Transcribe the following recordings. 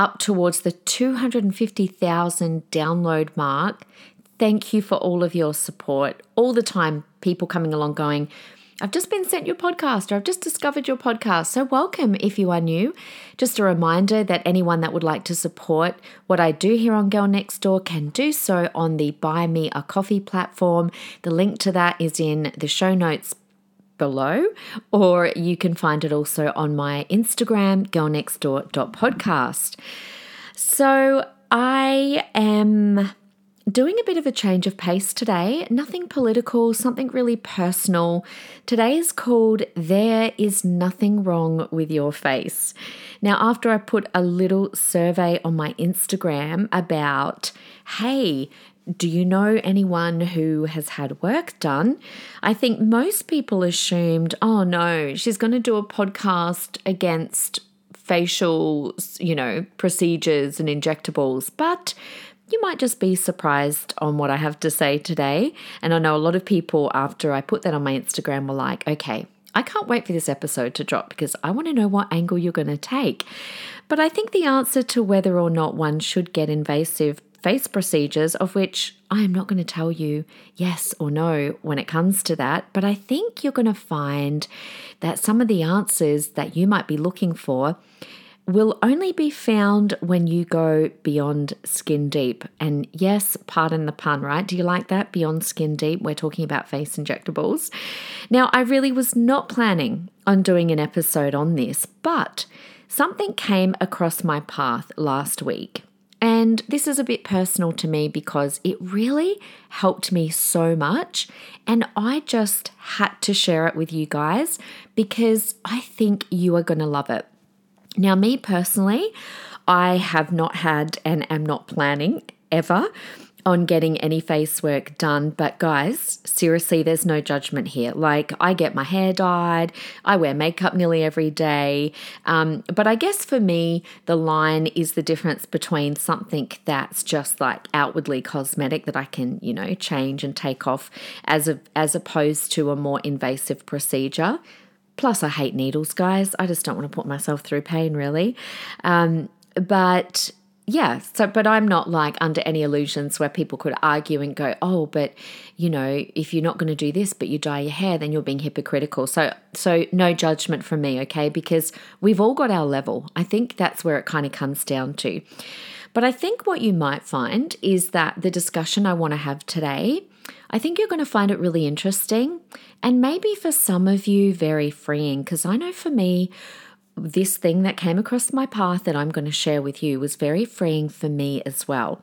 up towards the 250,000 download mark. Thank you for all of your support. All the time, people coming along going, I've just been sent your podcast or I've just discovered your podcast. So, welcome if you are new. Just a reminder that anyone that would like to support what I do here on Girl Next Door can do so on the Buy Me a Coffee platform. The link to that is in the show notes below, or you can find it also on my Instagram, girlnextdoor.podcast. So I am doing a bit of a change of pace today. Nothing political, something really personal. Today is called There Is Nothing Wrong with Your Face. Now, after I put a little survey on my Instagram about, hey, do you know anyone who has had work done? I think most people assumed, oh no, she's going to do a podcast against facial, you know, procedures and injectables. But you might just be surprised on what I have to say today. And I know a lot of people, after I put that on my Instagram, were like, okay, I can't wait for this episode to drop because I want to know what angle you're going to take. But I think the answer to whether or not one should get invasive face procedures, of which I am not going to tell you yes or no when it comes to that, but I think you're going to find that some of the answers that you might be looking for will only be found when you go beyond skin deep. And yes, pardon the pun, right? Do you like that? Beyond skin deep, we're talking about face injectables. Now, I really was not planning on doing an episode on this, but something came across my path last week. And this is a bit personal to me because it really helped me so much. And I just had to share it with you guys because I think you are going to love it. Now, me personally, I have not had and am not planning ever on getting any face work done. But guys, seriously, there's no judgment here. Like, I get my hair dyed, I wear makeup nearly every day. Um, but I guess for me, the line is the difference between something that's just like outwardly cosmetic that I can, you know, change and take off as a, as opposed to a more invasive procedure. Plus, I hate needles, guys. I just don't want to put myself through pain, really. Um, but yeah, so but I'm not like under any illusions where people could argue and go, "Oh, but you know, if you're not going to do this but you dye your hair, then you're being hypocritical." So so no judgment from me, okay? Because we've all got our level. I think that's where it kind of comes down to. But I think what you might find is that the discussion I want to have today, I think you're going to find it really interesting and maybe for some of you very freeing because I know for me this thing that came across my path that I'm going to share with you was very freeing for me as well.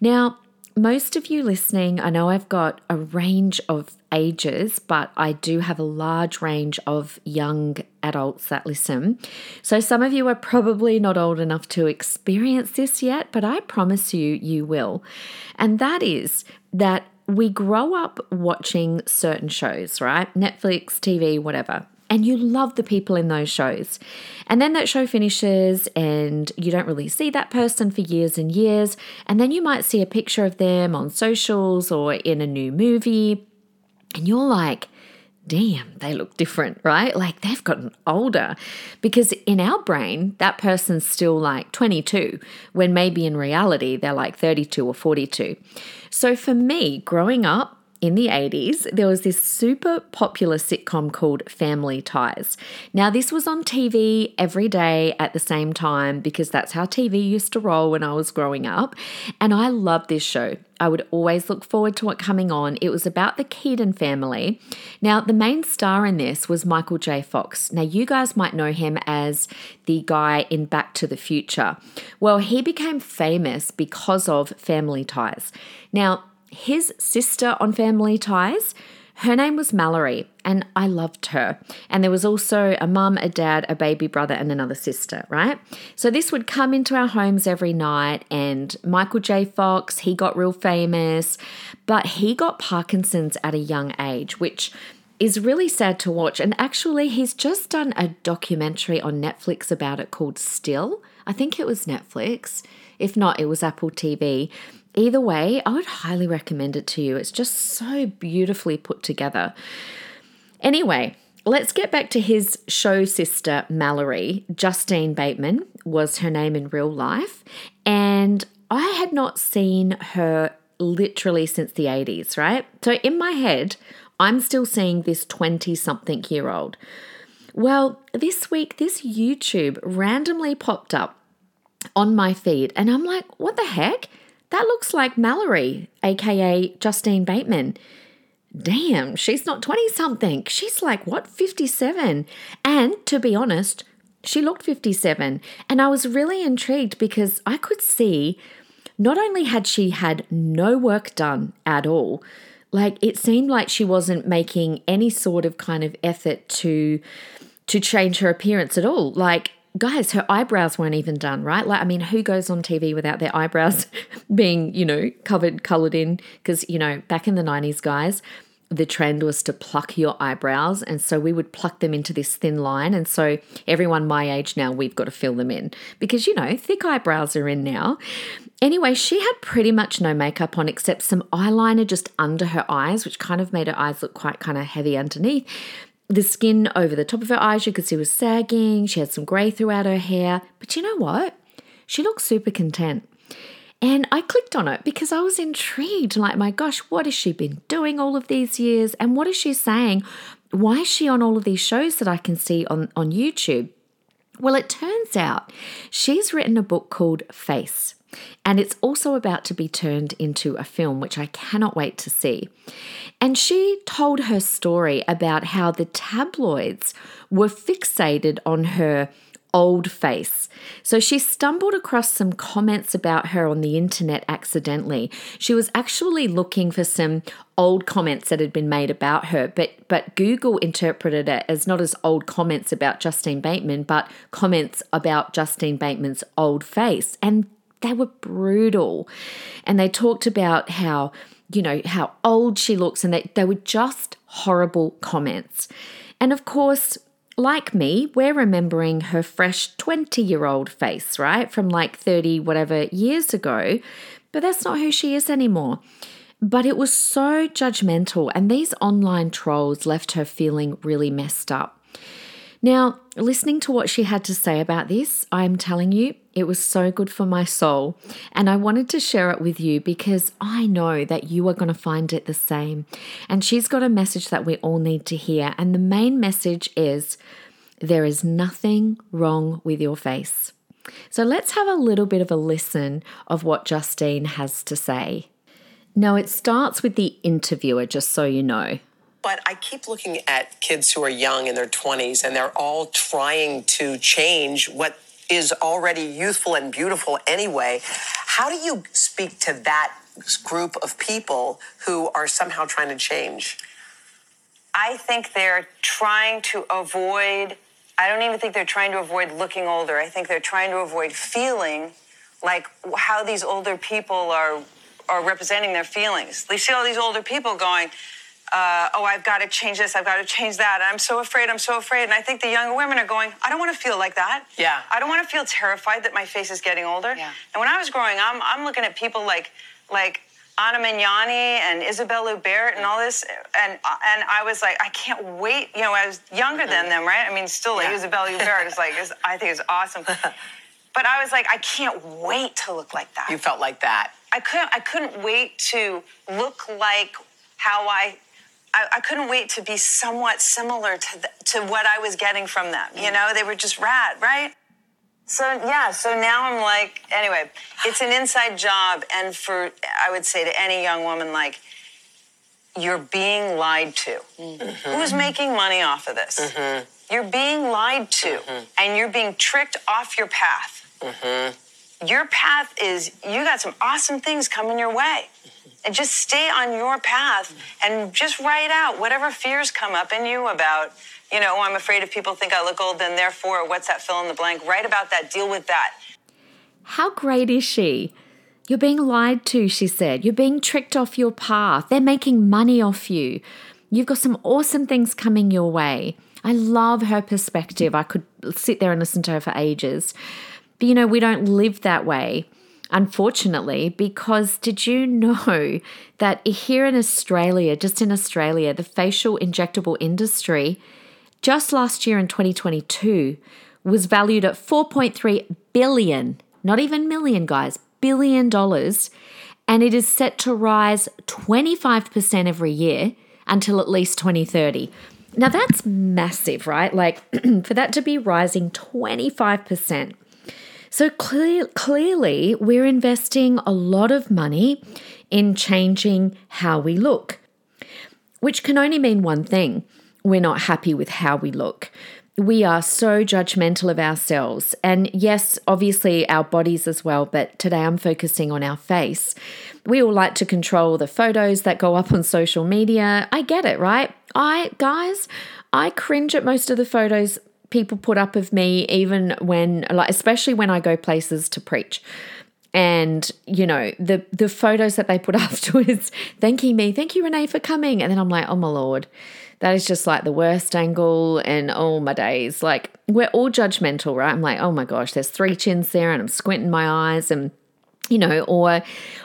Now, most of you listening, I know I've got a range of ages, but I do have a large range of young adults that listen. So some of you are probably not old enough to experience this yet, but I promise you, you will. And that is that we grow up watching certain shows, right? Netflix, TV, whatever and you love the people in those shows. And then that show finishes and you don't really see that person for years and years. And then you might see a picture of them on socials or in a new movie. And you're like, damn, they look different, right? Like they've gotten older. Because in our brain, that person's still like 22, when maybe in reality, they're like 32 or 42. So for me, growing up, in the 80s, there was this super popular sitcom called Family Ties. Now, this was on TV every day at the same time because that's how TV used to roll when I was growing up. And I loved this show. I would always look forward to it coming on. It was about the Keaton family. Now, the main star in this was Michael J. Fox. Now, you guys might know him as the guy in Back to the Future. Well, he became famous because of Family Ties. Now, his sister on Family Ties Her name was Mallory, and I loved her. And there was also a mum, a dad, a baby brother, and another sister, right? So this would come into our homes every night. And Michael J. Fox, he got real famous, but he got Parkinson's at a young age, which is really sad to watch. And actually, he's just done a documentary on Netflix about it called Still. I think it was Netflix. If not, it was Apple TV. Either way, I would highly recommend it to you. It's just so beautifully put together. Anyway, let's get back to his show sister, Mallory. Justine Bateman was her name in real life. And I had not seen her literally since the 80s, right? So in my head, I'm still seeing this 20 something year old. Well, this week, this YouTube randomly popped up on my feed, and I'm like, what the heck? That looks like Mallory, aka Justine Bateman. Damn, she's not 20 something. She's like, what, 57? And to be honest, she looked 57. And I was really intrigued because I could see not only had she had no work done at all, like it seemed like she wasn't making any sort of kind of effort to to change her appearance at all. Like guys, her eyebrows weren't even done, right? Like, I mean, who goes on TV without their eyebrows being, you know, covered, colored in? Because, you know, back in the 90s, guys, the trend was to pluck your eyebrows. And so we would pluck them into this thin line. And so everyone my age now, we've got to fill them in because, you know, thick eyebrows are in now. Anyway, she had pretty much no makeup on except some eyeliner just under her eyes, which kind of made her eyes look quite kind of heavy underneath. The skin over the top of her eyes, you could see was sagging. She had some grey throughout her hair. But you know what? She looked super content. And I clicked on it because I was intrigued. Like, my gosh, what has she been doing all of these years? And what is she saying? Why is she on all of these shows that I can see on, on YouTube? Well, it turns out she's written a book called Face. And it's also about to be turned into a film, which I cannot wait to see. And she told her story about how the tabloids were fixated on her old face. So she stumbled across some comments about her on the internet accidentally. She was actually looking for some old comments that had been made about her, but but Google interpreted it as not as old comments about Justine Bateman, but comments about Justine Bateman's old face. And they were brutal. And they talked about how, you know, how old she looks, and they, they were just horrible comments. And of course, like me, we're remembering her fresh 20 year old face, right? From like 30 whatever years ago. But that's not who she is anymore. But it was so judgmental, and these online trolls left her feeling really messed up. Now, listening to what she had to say about this, I'm telling you, it was so good for my soul. And I wanted to share it with you because I know that you are going to find it the same. And she's got a message that we all need to hear. And the main message is there is nothing wrong with your face. So let's have a little bit of a listen of what Justine has to say. Now, it starts with the interviewer, just so you know. But I keep looking at kids who are young in their 20s and they're all trying to change what is already youthful and beautiful anyway. How do you speak to that group of people who are somehow trying to change? I think they're trying to avoid, I don't even think they're trying to avoid looking older. I think they're trying to avoid feeling like how these older people are are representing their feelings. They see all these older people going, uh, oh, I've got to change this, I've got to change that. I'm so afraid, I'm so afraid. And I think the younger women are going, I don't want to feel like that. Yeah. I don't want to feel terrified that my face is getting older. Yeah. And when I was growing up, I'm, I'm looking at people like, like Anna Magnani and Isabelle Huppert and all this, and and I was like, I can't wait. You know, I was younger than them, right? I mean, still like Yeah. Isabelle Huppert is like, is, I think is awesome. but I was like, I can't wait to look like that. You felt like that. I couldn't I couldn't wait to look like how I I, I couldn't wait to be somewhat similar to the, to what I was getting from them. You know, they were just rad, right? So yeah, so now I'm like, anyway, it's an inside job, and for I would say to any young woman, like, you're being lied to. Mm-hmm. Who's making money off of this? Mm-hmm. You're being lied to, mm-hmm. and you're being tricked off your path. Your path is you got some awesome things coming your way. And just stay on your path and just write out whatever fears come up in you about, you know, I'm afraid if people think I look old, then therefore, what's that fill in the blank? Write about that, deal with that. How great is she? You're being lied to, she said. You're being tricked off your path. They're making money off you. You've got some awesome things coming your way. I love her perspective. I could sit there and listen to her for ages. But you know, we don't live that way unfortunately, because did you know that here in Australia, just in Australia, the facial injectable industry just last year in 2022 was valued at 4.3 billion, not even million, guys, billion dollars. And it is set to rise 25% every year until at least 2030. Now that's massive, right? Like for that to be rising 25%. So clear, clearly, we're investing a lot of money in changing how we look, which can only mean one thing we're not happy with how we look. We are so judgmental of ourselves. And yes, obviously our bodies as well, but today I'm focusing on our face. We all like to control the photos that go up on social media. I get it, right? I, guys, I cringe at most of the photos people put up of me, even when, like, especially when I go places to preach. And you know the the photos that they put afterwards, thanking me, thank you Renee for coming, and then I'm like, oh my lord, that is just like the worst angle and oh my days. Like we're all judgmental, right? I'm like, oh my gosh, there's three chins there, and I'm squinting my eyes and you know, or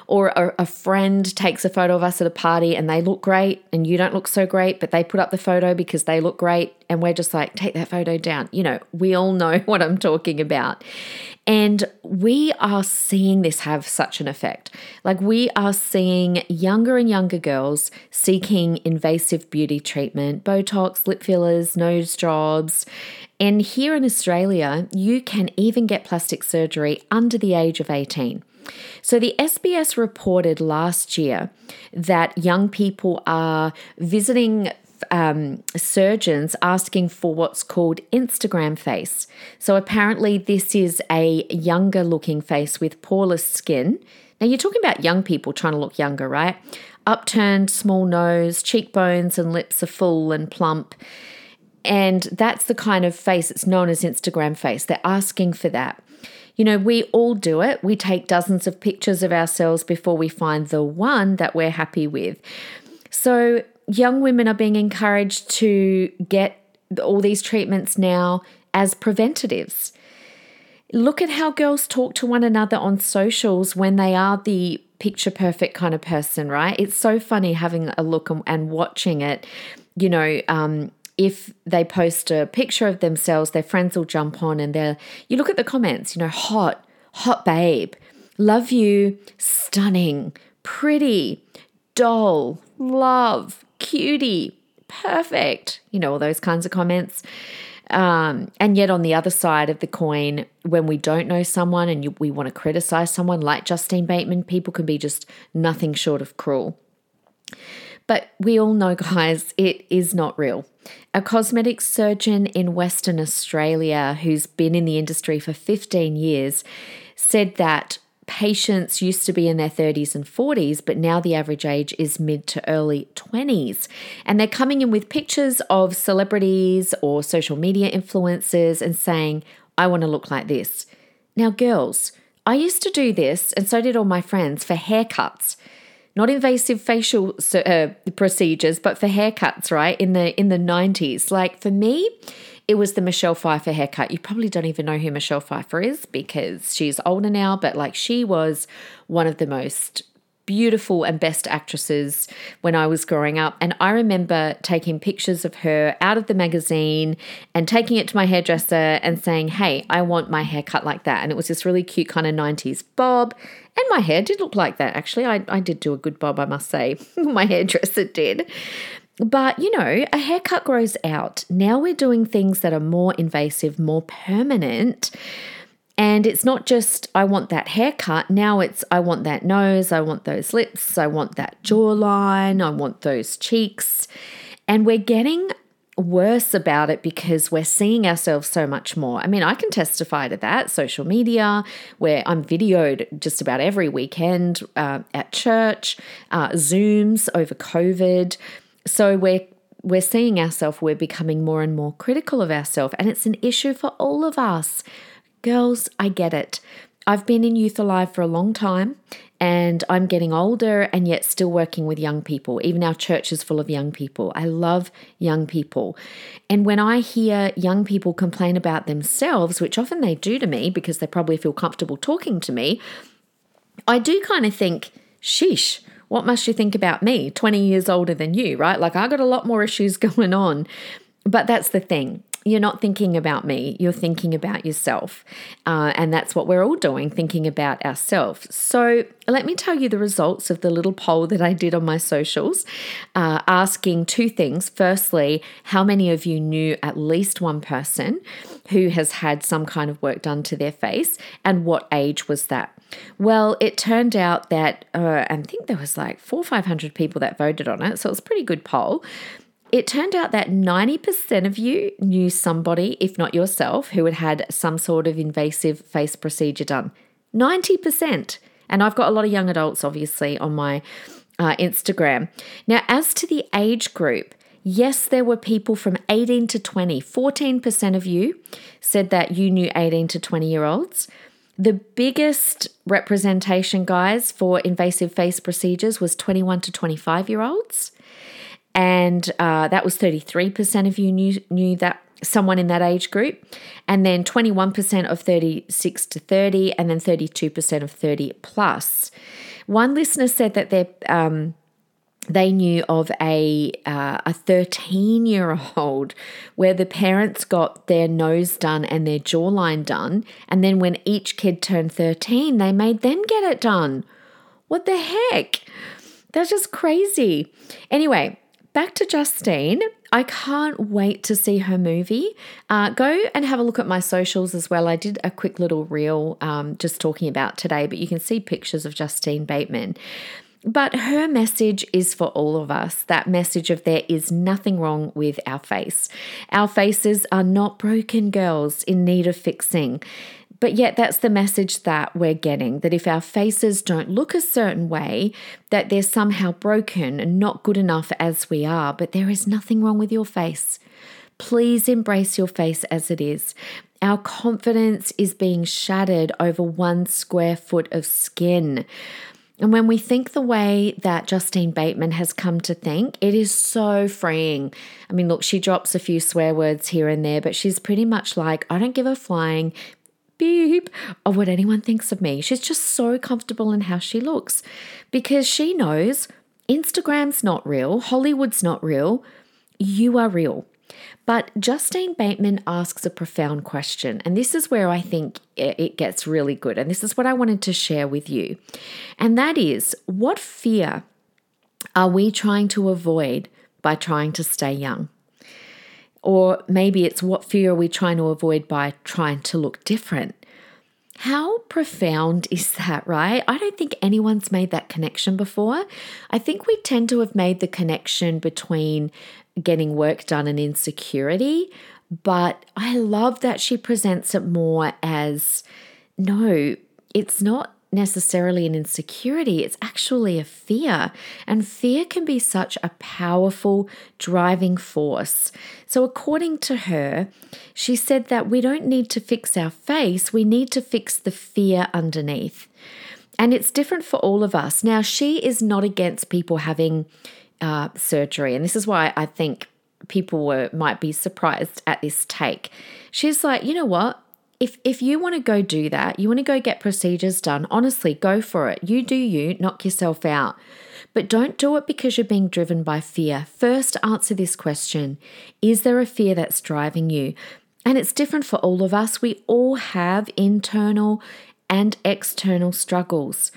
or a, a, friend takes a photo of us at a party and they look great and you don't look so great, but they put up the photo because they look great and we're just like, take that photo down. You know, we all know what I'm talking about. And we are seeing this have such an effect. Like we are seeing younger and younger girls seeking invasive beauty treatment, Botox, lip fillers, nose jobs. And here in Australia, you can even get plastic surgery under the age of 18. So, the SBS reported last year that young people are visiting um, surgeons asking for what's called Instagram face. So, apparently, this is a younger looking face with poreless skin. Now, you're talking about young people trying to look younger, right? Upturned, small nose, cheekbones and lips are full and plump. And that's the kind of face it's known as Instagram face. They're asking for that. You know, we all do it. We take dozens of pictures of ourselves before we find the one that we're happy with. So, young women are being encouraged to get all these treatments now as preventatives. Look at how girls talk to one another on socials when they are the picture perfect kind of person, right? It's so funny having a look and watching it. You know, um, if they post a picture of themselves, their friends will jump on and they're, you look at the comments, you know, hot, hot babe, love you, stunning, pretty, doll, love, cutie, perfect, you know, all those kinds of comments. Um, and yet, on the other side of the coin, when we don't know someone and you, we want to criticize someone like Justine Bateman, people can be just nothing short of cruel. But we all know, guys, it is not real. A cosmetic surgeon in Western Australia who's been in the industry for 15 years said that patients used to be in their 30s and 40s, but now the average age is mid to early 20s. And they're coming in with pictures of celebrities or social media influencers and saying, I want to look like this. Now, girls, I used to do this, and so did all my friends, for haircuts not invasive facial uh, procedures, but for haircuts, right? In the in the 90s. Like for me, it was the Michelle Pfeiffer haircut. You probably don't even know who Michelle Pfeiffer is because she's older now, but like she was one of the most beautiful and best actresses when I was growing up. And I remember taking pictures of her out of the magazine and taking it to my hairdresser and saying, Hey, I want my hair cut like that. And it was this really cute kind of 90s bob. And my hair did look like that, actually. I, I did do a good bob, I must say. my hairdresser did. But, you know, a haircut grows out. Now we're doing things that are more invasive, more permanent. And it's not just, I want that haircut. Now it's, I want that nose, I want those lips, I want that jawline, I want those cheeks. And we're getting worse about it because we're seeing ourselves so much more. I mean, I can testify to that. Social media, where I'm videoed just about every weekend uh, at church, uh, Zooms over COVID. So we're we're seeing ourselves, we're becoming more and more critical of ourselves, and it's an issue for all of us. Girls, I get it. I've been in Youth Alive for a long time and I'm getting older and yet still working with young people. Even our church is full of young people. I love young people. And when I hear young people complain about themselves, which often they do to me because they probably feel comfortable talking to me, I do kind of think, sheesh, what must you think about me, 20 years older than you, right? Like I got a lot more issues going on. But that's the thing you're not thinking about me, you're thinking about yourself. Uh, and that's what we're all doing, thinking about ourselves. So, let me tell you the results of the little poll that I did on my socials, uh, asking two things. Firstly, how many of you knew at least one person who has had some kind of work done to their face, and what age was that? Well, it turned out that uh, I think there was like four or five hundred people that voted on it, so it was a pretty good poll. It turned out that 90% of you knew somebody, if not yourself, who had had some sort of invasive face procedure done. 90%. And I've got a lot of young adults, obviously, on my uh, Instagram. Now, as to the age group, yes, there were people from 18 to 20. 14% of you said that you knew 18 to 20 year olds. The biggest representation, guys, for invasive face procedures was 21 to 25 year olds and uh, that was 33% of you knew, knew that someone in that age group, and then 21% of 36 to 30, and then 32% of 30 plus. One listener said that they um, they knew of a uh, a 13 year old where the parents got their nose done and their jawline done, and then when each kid turned 13, they made them get it done. What the heck? That's just crazy. Anyway, back to Justine. I can't wait to see her movie. Uh, go and have a look at my socials as well. I did a quick little reel um, just talking about today, but you can see pictures of Justine Bateman. But her message is for all of us that message of there is nothing wrong with our face. Our faces are not broken girls in need of fixing. But yet, that's the message that we're getting that if our faces don't look a certain way, that they're somehow broken and not good enough as we are. But there is nothing wrong with your face. Please embrace your face as it is. Our confidence is being shattered over one square foot of skin. And when we think the way that Justine Bateman has come to think, it is so freeing. I mean, look, she drops a few swear words here and there, but she's pretty much like, I don't give a flying beep of what anyone thinks of me. She's just so comfortable in how she looks because she knows Instagram's not real, Hollywood's not real, you are real. But Justine Bateman asks a profound question, and this is where I think it gets really good. And this is what I wanted to share with you. And that is what fear are we trying to avoid by trying to stay young? Or maybe it's what fear are we trying to avoid by trying to look different? How profound is that, right? I don't think anyone's made that connection before. I think we tend to have made the connection between getting work done and insecurity, but I love that she presents it more as no, it's not necessarily an insecurity, it's actually a fear. And fear can be such a powerful driving force. So, according to her, she said that we don't need to fix our face, we need to fix the fear underneath. And it's different for all of us. Now, she is not against people having uh, surgery. And this is why I think people were might be surprised at this take. She's like, you know what? If if you want to go do that, you want to go get procedures done, honestly, go for it. You do you, knock yourself out. But don't do it because you're being driven by fear. First, answer this question Is there a fear that's driving you? And it's different for all of us. We all have internal and external struggles.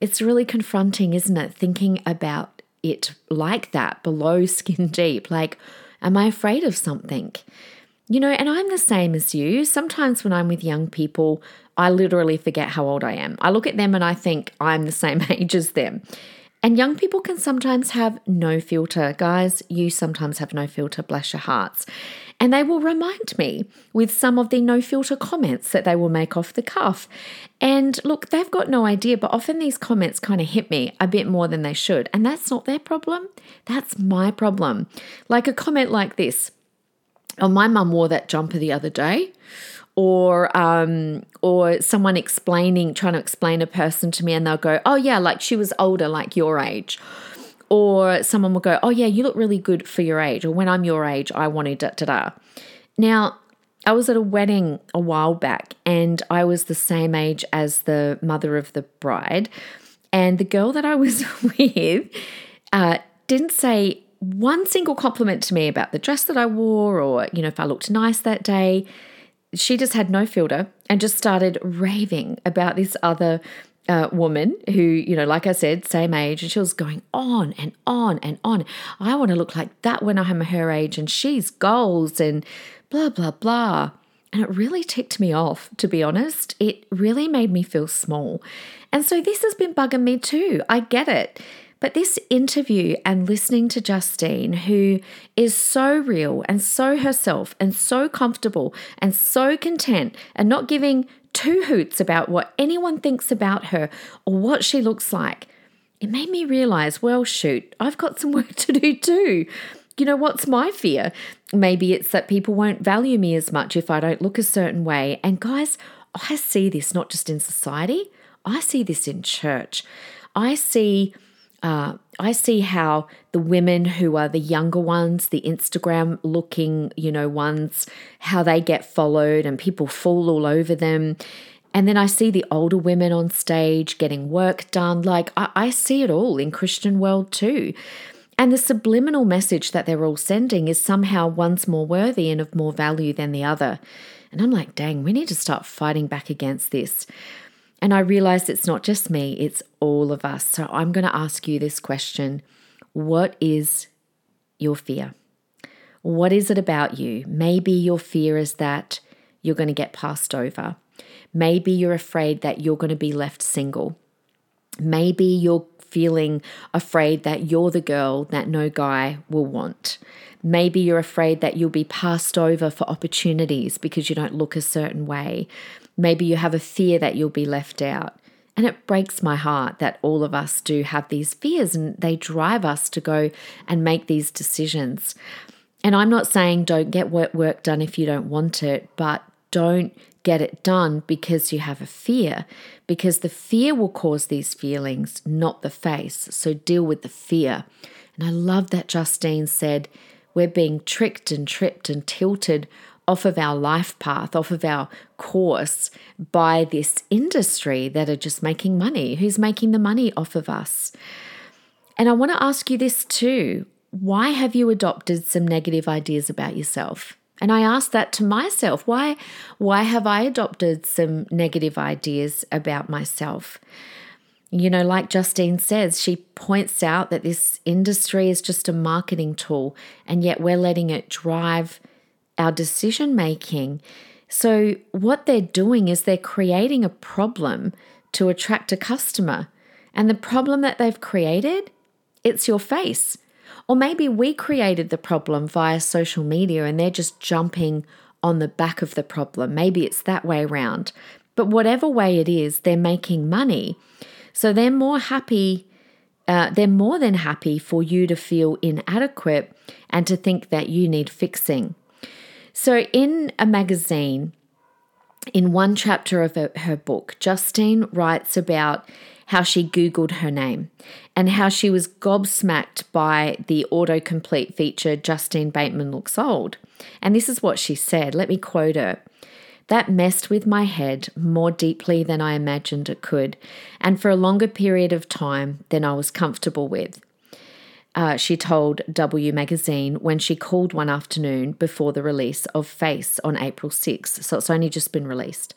It's really confronting, isn't it? Thinking about it like that, below skin deep. Like, am I afraid of something? You know, and I'm the same as you. Sometimes when I'm with young people, I literally forget how old I am. I look at them and I think I'm the same age as them. And young people can sometimes have no filter. Guys, you sometimes have no filter, bless your hearts. And they will remind me with some of the no filter comments that they will make off the cuff. And look, they've got no idea, but often these comments kind of hit me a bit more than they should. And that's not their problem, that's my problem. Like a comment like this Oh, my mum wore that jumper the other day or um, or someone explaining trying to explain a person to me and they'll go oh yeah like she was older like your age. Or someone will go oh yeah you look really good for your age or when i'm your age i wanted da da da. Now i was at a wedding a while back and i was the same age as the mother of the bride. And the girl that i was with uh, didn't say one single compliment to me about the dress that i wore or you know if i looked nice that day she just had no filter and just started raving about this other uh, woman who, you know, like I said, same age, and she was going on and on and on. I want to look like that when I'm her age, and she's goals and blah, blah, blah. And it really ticked me off, to be honest. It really made me feel small. And so this has been bugging me too. I get it. But this interview and listening to Justine, who is so real and so herself and so comfortable and so content and not giving two hoots about what anyone thinks about her or what she looks like, it made me realize well, shoot, I've got some work to do too. You know, what's my fear? Maybe it's that people won't value me as much if I don't look a certain way. And guys, I see this not just in society, I see this in church. I see uh, I see how the women who are the younger ones, the Instagram looking, you know, ones, how they get followed and people fall all over them. And then I see the older women on stage getting work done. Like I, I see it all in Christian world too. And the subliminal message that they're all sending is somehow one's more worthy and of more value than the other. And I'm like, dang, we need to start fighting back against this. And I realized it's not just me, it's all of us. So I'm going to ask you this question What is your fear? What is it about you? Maybe your fear is that you're going to get passed over. Maybe you're afraid that you're going to be left single. Maybe you're feeling afraid that you're the girl that no guy will want. Maybe you're afraid that you'll be passed over for opportunities because you don't look a certain way. Maybe you have a fear that you'll be left out. And it breaks my heart that all of us do have these fears and they drive us to go and make these decisions. And I'm not saying don't get work done if you don't want it, but don't get it done because you have a fear, because the fear will cause these feelings, not the face. So deal with the fear. And I love that Justine said, We're being tricked and tripped and tilted off of our life path, off of our course by this industry that are just making money. Who's making the money off of us? And I want to ask you this too. Why have you adopted some negative ideas about yourself? And I ask that to myself. Why why have I adopted some negative ideas about myself? You know, like Justine says, she points out that this industry is just a marketing tool, and yet we're letting it drive our decision making. So, what they're doing is they're creating a problem to attract a customer. And the problem that they've created, it's your face. Or maybe we created the problem via social media and they're just jumping on the back of the problem. Maybe it's that way around. But whatever way it is, they're making money. So they're more happy, uh, they're more than happy for you to feel inadequate and to think that you need fixing. So, in a magazine, in one chapter of her book, Justine writes about how she Googled her name and how she was gobsmacked by the autocomplete feature, Justine Bateman Looks Old. And this is what she said. Let me quote her. That messed with my head more deeply than I imagined it could, and for a longer period of time than I was comfortable with uh, she told W Magazine when she called one afternoon before the release of Face on April 6th. So it's only just been released.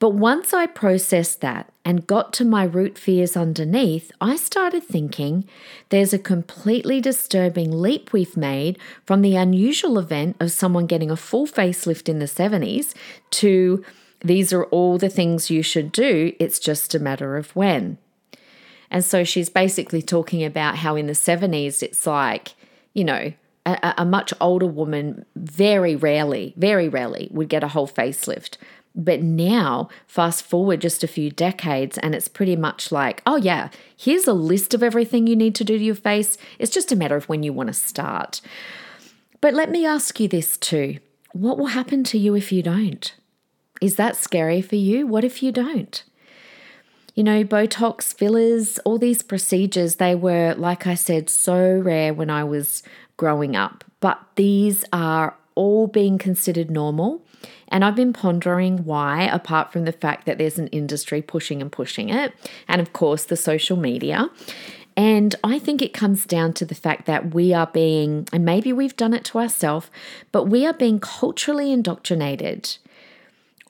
But once I processed that and got to my root fears underneath, I started thinking there's a completely disturbing leap we've made from the unusual event of someone getting a full facelift in the 70s to these are all the things you should do, it's just a matter of when. And so she's basically talking about how in the 70s, it's like, you know, a, a much older woman very rarely, very rarely would get a whole facelift. But now, fast forward just a few decades, and it's pretty much like, oh, yeah, here's a list of everything you need to do to your face. It's just a matter of when you want to start. But let me ask you this too what will happen to you if you don't? Is that scary for you? What if you don't? You know, Botox, fillers, all these procedures, they were, like I said, so rare when I was growing up. But these are all being considered normal. And I've been pondering why, apart from the fact that there's an industry pushing and pushing it, and of course, the social media. And I think it comes down to the fact that we are being, and maybe we've done it to ourselves, but we are being culturally indoctrinated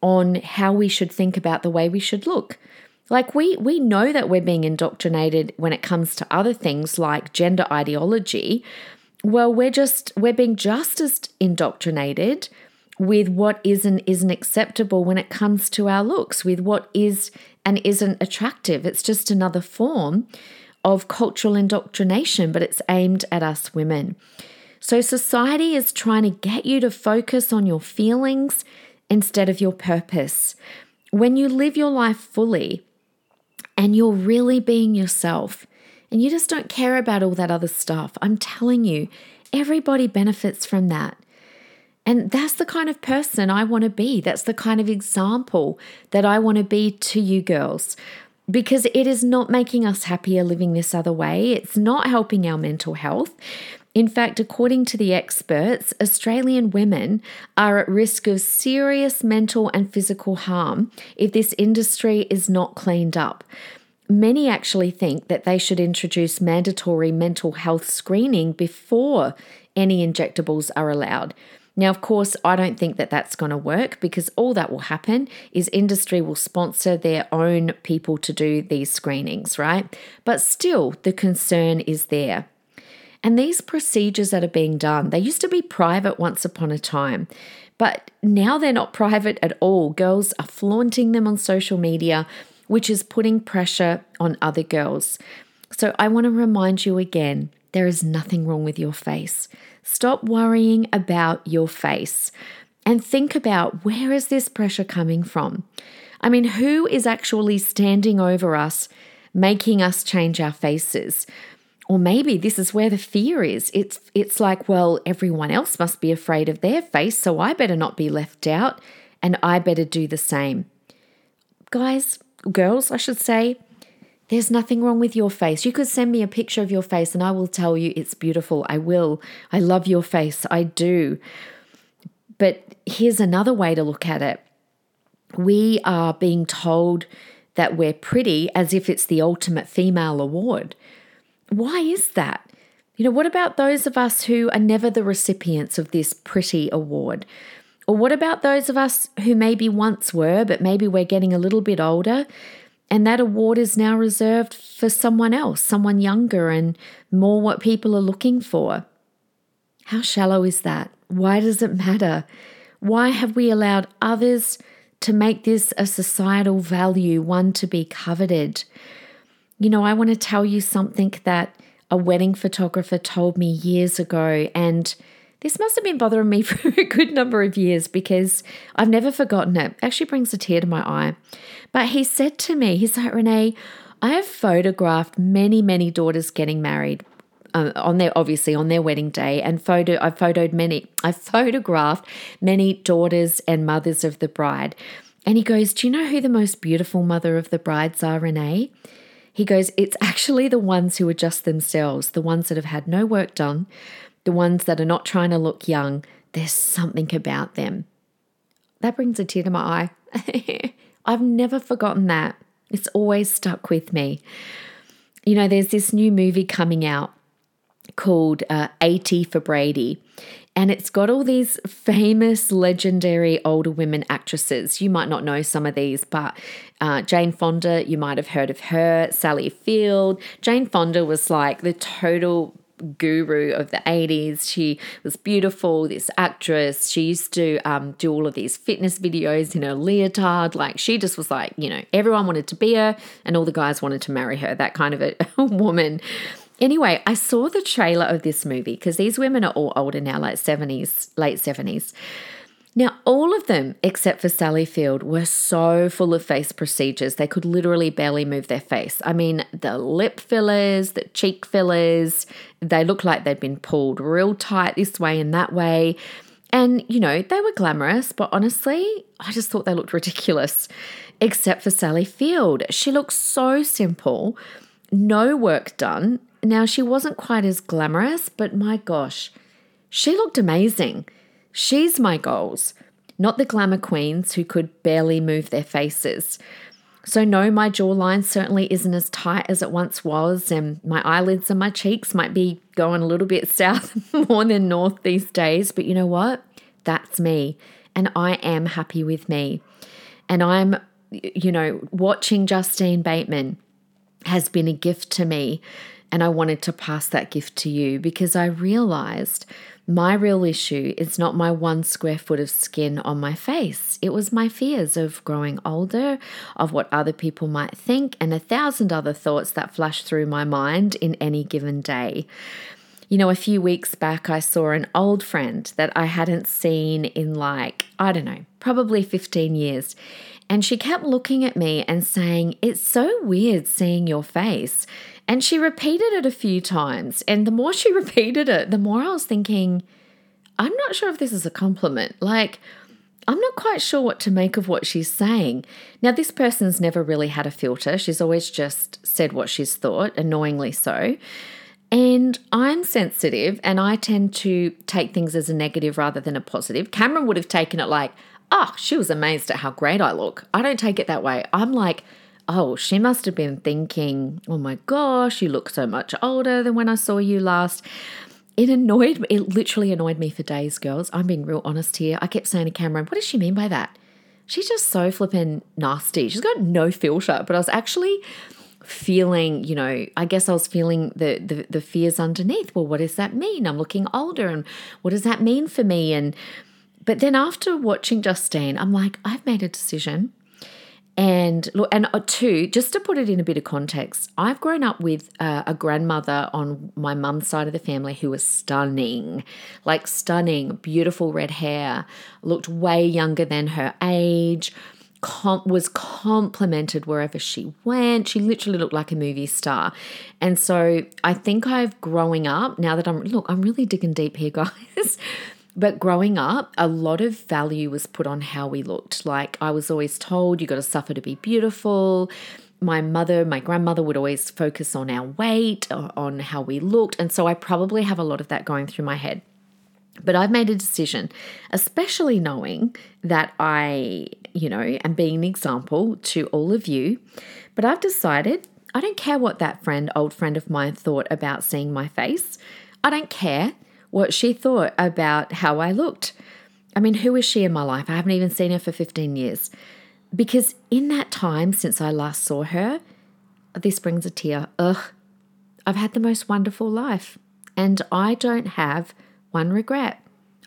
on how we should think about the way we should look. Like we we know that we're being indoctrinated when it comes to other things like gender ideology. Well, we're just we're being just as indoctrinated with what is and isn't acceptable when it comes to our looks, with what is and isn't attractive. It's just another form of cultural indoctrination, but it's aimed at us women. So, society is trying to get you to focus on your feelings instead of your purpose. When you live your life fully and you're really being yourself, and you just don't care about all that other stuff, I'm telling you, everybody benefits from that. And that's the kind of person I want to be. That's the kind of example that I want to be to you girls because it is not making us happier living this other way. It's not helping our mental health. In fact, according to the experts, Australian women are at risk of serious mental and physical harm if this industry is not cleaned up. Many actually think that they should introduce mandatory mental health screening before any injectables are allowed. Now, of course, I don't think that that's going to work because all that will happen is industry will sponsor their own people to do these screenings, right? But still, the concern is there. And these procedures that are being done, they used to be private once upon a time, but now they're not private at all. Girls are flaunting them on social media, which is putting pressure on other girls. So I want to remind you again there is nothing wrong with your face. Stop worrying about your face and think about where is this pressure coming from? I mean, who is actually standing over us, making us change our faces? Or maybe this is where the fear is. It's it's like, well, everyone else must be afraid of their face, so I better not be left out and I better do the same. Guys, girls, I should say, there's nothing wrong with your face. You could send me a picture of your face and I will tell you it's beautiful. I will. I love your face. I do. But here's another way to look at it we are being told that we're pretty as if it's the ultimate female award. Why is that? You know, what about those of us who are never the recipients of this pretty award? Or what about those of us who maybe once were, but maybe we're getting a little bit older and that award is now reserved for someone else, someone younger and more what people are looking for. How shallow is that? Why does it matter? Why have we allowed others to make this a societal value, one to be coveted? You know, I want to tell you something that a wedding photographer told me years ago, and this must have been bothering me for a good number of years because I've never forgotten it. actually brings a tear to my eye. But he said to me, he's like, Renee, I have photographed many, many daughters getting married. Uh, on their obviously on their wedding day and photo I photoed many I photographed many daughters and mothers of the bride and he goes do you know who the most beautiful mother of the brides are Renee he goes it's actually the ones who are just themselves the ones that have had no work done the ones that are not trying to look young, there's something about them. That brings a tear to my eye. I've never forgotten that. It's always stuck with me. You know, there's this new movie coming out called uh, 80 for Brady. And it's got all these famous, legendary older women actresses. You might not know some of these, but uh, Jane Fonda, you might have heard of her, Sally Field. Jane Fonda was like the total guru of the 80s. She was beautiful, this actress. She used to um, do all of these fitness videos in her leotard. Like, she just was like, you know, everyone wanted to be her and all the guys wanted to marry her, that kind of a, a woman. Anyway, I saw the trailer of this movie because these women are all older now, like 70s, late 70s. Now, all of them, except for Sally Field, were so full of face procedures, they could literally barely move their face. I mean, the lip fillers, the cheek fillers, they looked like they'd been pulled real tight this way and that way. And, you know, they were glamorous, but honestly, I just thought they looked ridiculous. Except for Sally Field. She looked so simple, no work done. Now, she wasn't quite as glamorous, but my gosh, she looked amazing. She's my goals, not the glamour queens who could barely move their faces. So, no, my jawline certainly isn't as tight as it once was, and my eyelids and my cheeks might be going a little bit south more than north these days. But you know what? That's me, and I am happy with me. And I'm, you know, watching Justine Bateman has been a gift to me. And I wanted to pass that gift to you because I realized my real issue is not my one square foot of skin on my face. It was my fears of growing older, of what other people might think, and a thousand other thoughts that flash through my mind in any given day. You know, a few weeks back, I saw an old friend that I hadn't seen in like, I don't know, probably 15 years. And she kept looking at me and saying, It's so weird seeing your face. And she repeated it a few times. And the more she repeated it, the more I was thinking, I'm not sure if this is a compliment. Like, I'm not quite sure what to make of what she's saying. Now, this person's never really had a filter. She's always just said what she's thought, annoyingly so. And I'm sensitive and I tend to take things as a negative rather than a positive. Cameron would have taken it like, oh, she was amazed at how great I look. I don't take it that way. I'm like, oh, she must have been thinking, oh my gosh, you look so much older than when I saw you last. It annoyed me. It literally annoyed me for days, girls. I'm being real honest here. I kept saying to Cameron, what does she mean by that? She's just so flippin' nasty. She's got no filter. But I was actually feeling, you know, I guess I was feeling the, the the fears underneath. Well, what does that mean? I'm looking older and what does that mean for me? And but then after watching Justine, I'm like, I've made a decision. And look, and uh, two, just to put it in a bit of context, I've grown up with uh, a grandmother on my mum's side of the family who was stunning, like stunning, beautiful red hair, looked way younger than her age, com- was complimented wherever she went. She literally looked like a movie star. And so I think I've growing up, now that I'm, look, I'm really digging deep here, guys. But growing up, a lot of value was put on how we looked. Like I was always told, you got to suffer to be beautiful. My mother, my grandmother would always focus on our weight, on how we looked. And so I probably have a lot of that going through my head. But I've made a decision, especially knowing that I, you know, am being an example to all of you. But I've decided I don't care what that friend, old friend of mine, thought about seeing my face. I don't care what she thought about how I looked. I mean, who is she in my life? I haven't even seen her for 15 years. Because in that time since I last saw her, this brings a tear. Ugh, I've had the most wonderful life, and I don't have one regret.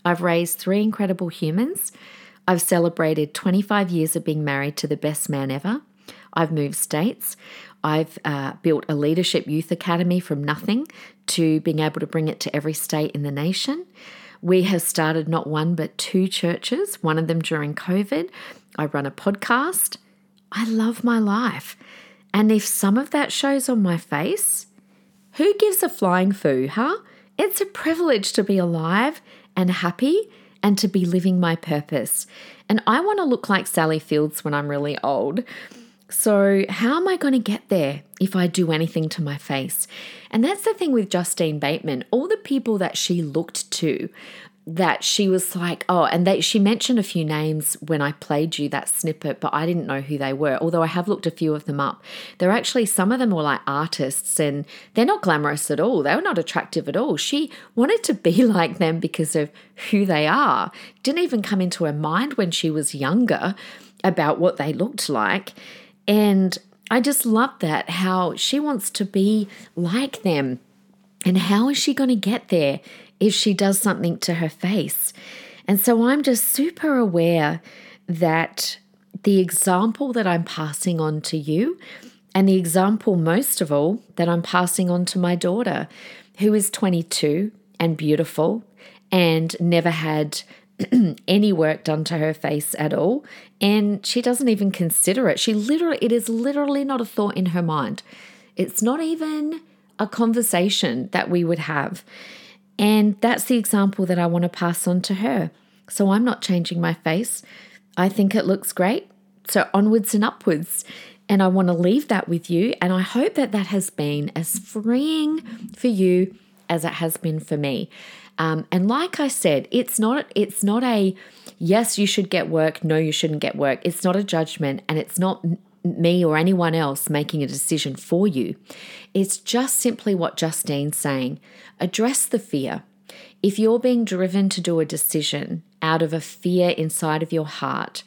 I've raised three incredible humans. I've celebrated 25 years of being married to the best man ever. I've moved states. I've uh, built a leadership youth academy from nothing to being able to bring it to every state in the nation. We have started not one but two churches, one of them during COVID. I run a podcast. I love my life. And if some of that shows on my face, who gives a flying foo, huh? It's a privilege to be alive and happy and to be living my purpose. And I want to look like Sally Fields when I'm really old. So, how am I going to get there if I do anything to my face? And that's the thing with Justine Bateman. All the people that she looked to, that she was like, oh, and they, she mentioned a few names when I played you that snippet, but I didn't know who they were, although I have looked a few of them up. They're actually, some of them were like artists and they're not glamorous at all. They were not attractive at all. She wanted to be like them because of who they are. Didn't even come into her mind when she was younger about what they looked like. And I just love that how she wants to be like them. And how is she going to get there if she does something to her face? And so I'm just super aware that the example that I'm passing on to you, and the example most of all that I'm passing on to my daughter, who is 22 and beautiful and never had any work done to her face at all. And she doesn't even consider it. She literally, it is literally not a thought in her mind. It's not even a conversation that we would have. And that's the example that I want to pass on to her. So I'm not changing my face. I think it looks great. So onwards and upwards. And I want to leave that with you. And I hope that that has been as freeing for you as it has been for me. Um, and like I said, it's not it's not a yes you should get work, no you shouldn't get work. It's not a judgment, and it's not me or anyone else making a decision for you. It's just simply what Justine's saying. Address the fear. If you're being driven to do a decision out of a fear inside of your heart,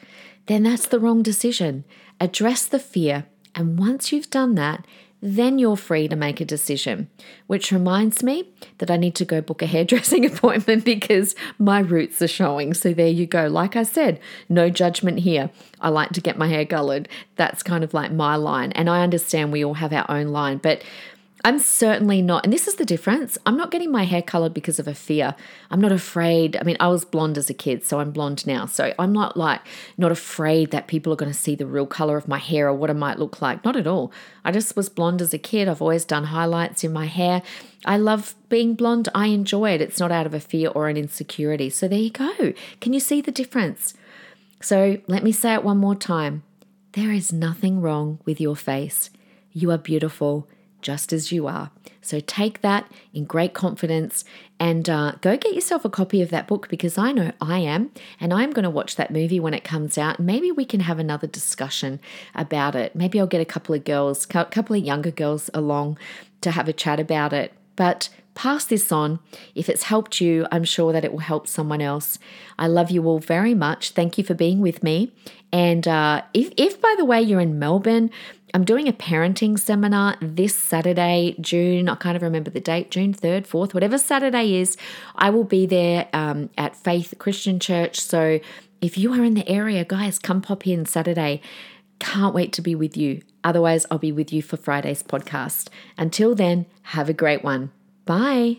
then that's the wrong decision. Address the fear. And once you've done that, then you're free to make a decision. Which reminds me that I need to go book a hairdressing appointment because my roots are showing. So there you go. Like I said, no judgment here. I like to get my hair colored. That's kind of like my line. And I understand we all have our own line, but I'm certainly not, and this is the difference. I'm not getting my hair colored because of a fear. I'm not afraid. I mean, I was blonde as a kid, so I'm blonde now. So I'm not like, not afraid that people are going to see the real color of my hair or what it might look like. Not at all. I just was blonde as a kid. I've always done highlights in my hair. I love being blonde. I enjoy it. It's not out of a fear or an insecurity. So there you go. Can you see the difference? So let me say it one more time. There is nothing wrong with your face. You are beautiful just as you are. So take that in great confidence and uh, go get yourself a copy of that book because I know I am, and I'm going to watch that movie when it comes out. Maybe we can have another discussion about it. Maybe I'll get a couple of girls, a couple of younger girls along to have a chat about it. But pass this on. If it's helped you, I'm sure that it will help someone else. I love you all very much. Thank you for being with me. And uh, if, if, by the way, you're in Melbourne, I'm doing a parenting seminar this Saturday, June, I kind of remember the date, June 3rd, 4th, whatever Saturday is. I will be there um, at Faith Christian Church. So if you are in the area, guys, come pop in Saturday. Can't wait to be with you. Otherwise, I'll be with you for Friday's podcast. Until then, have a great one. Bye.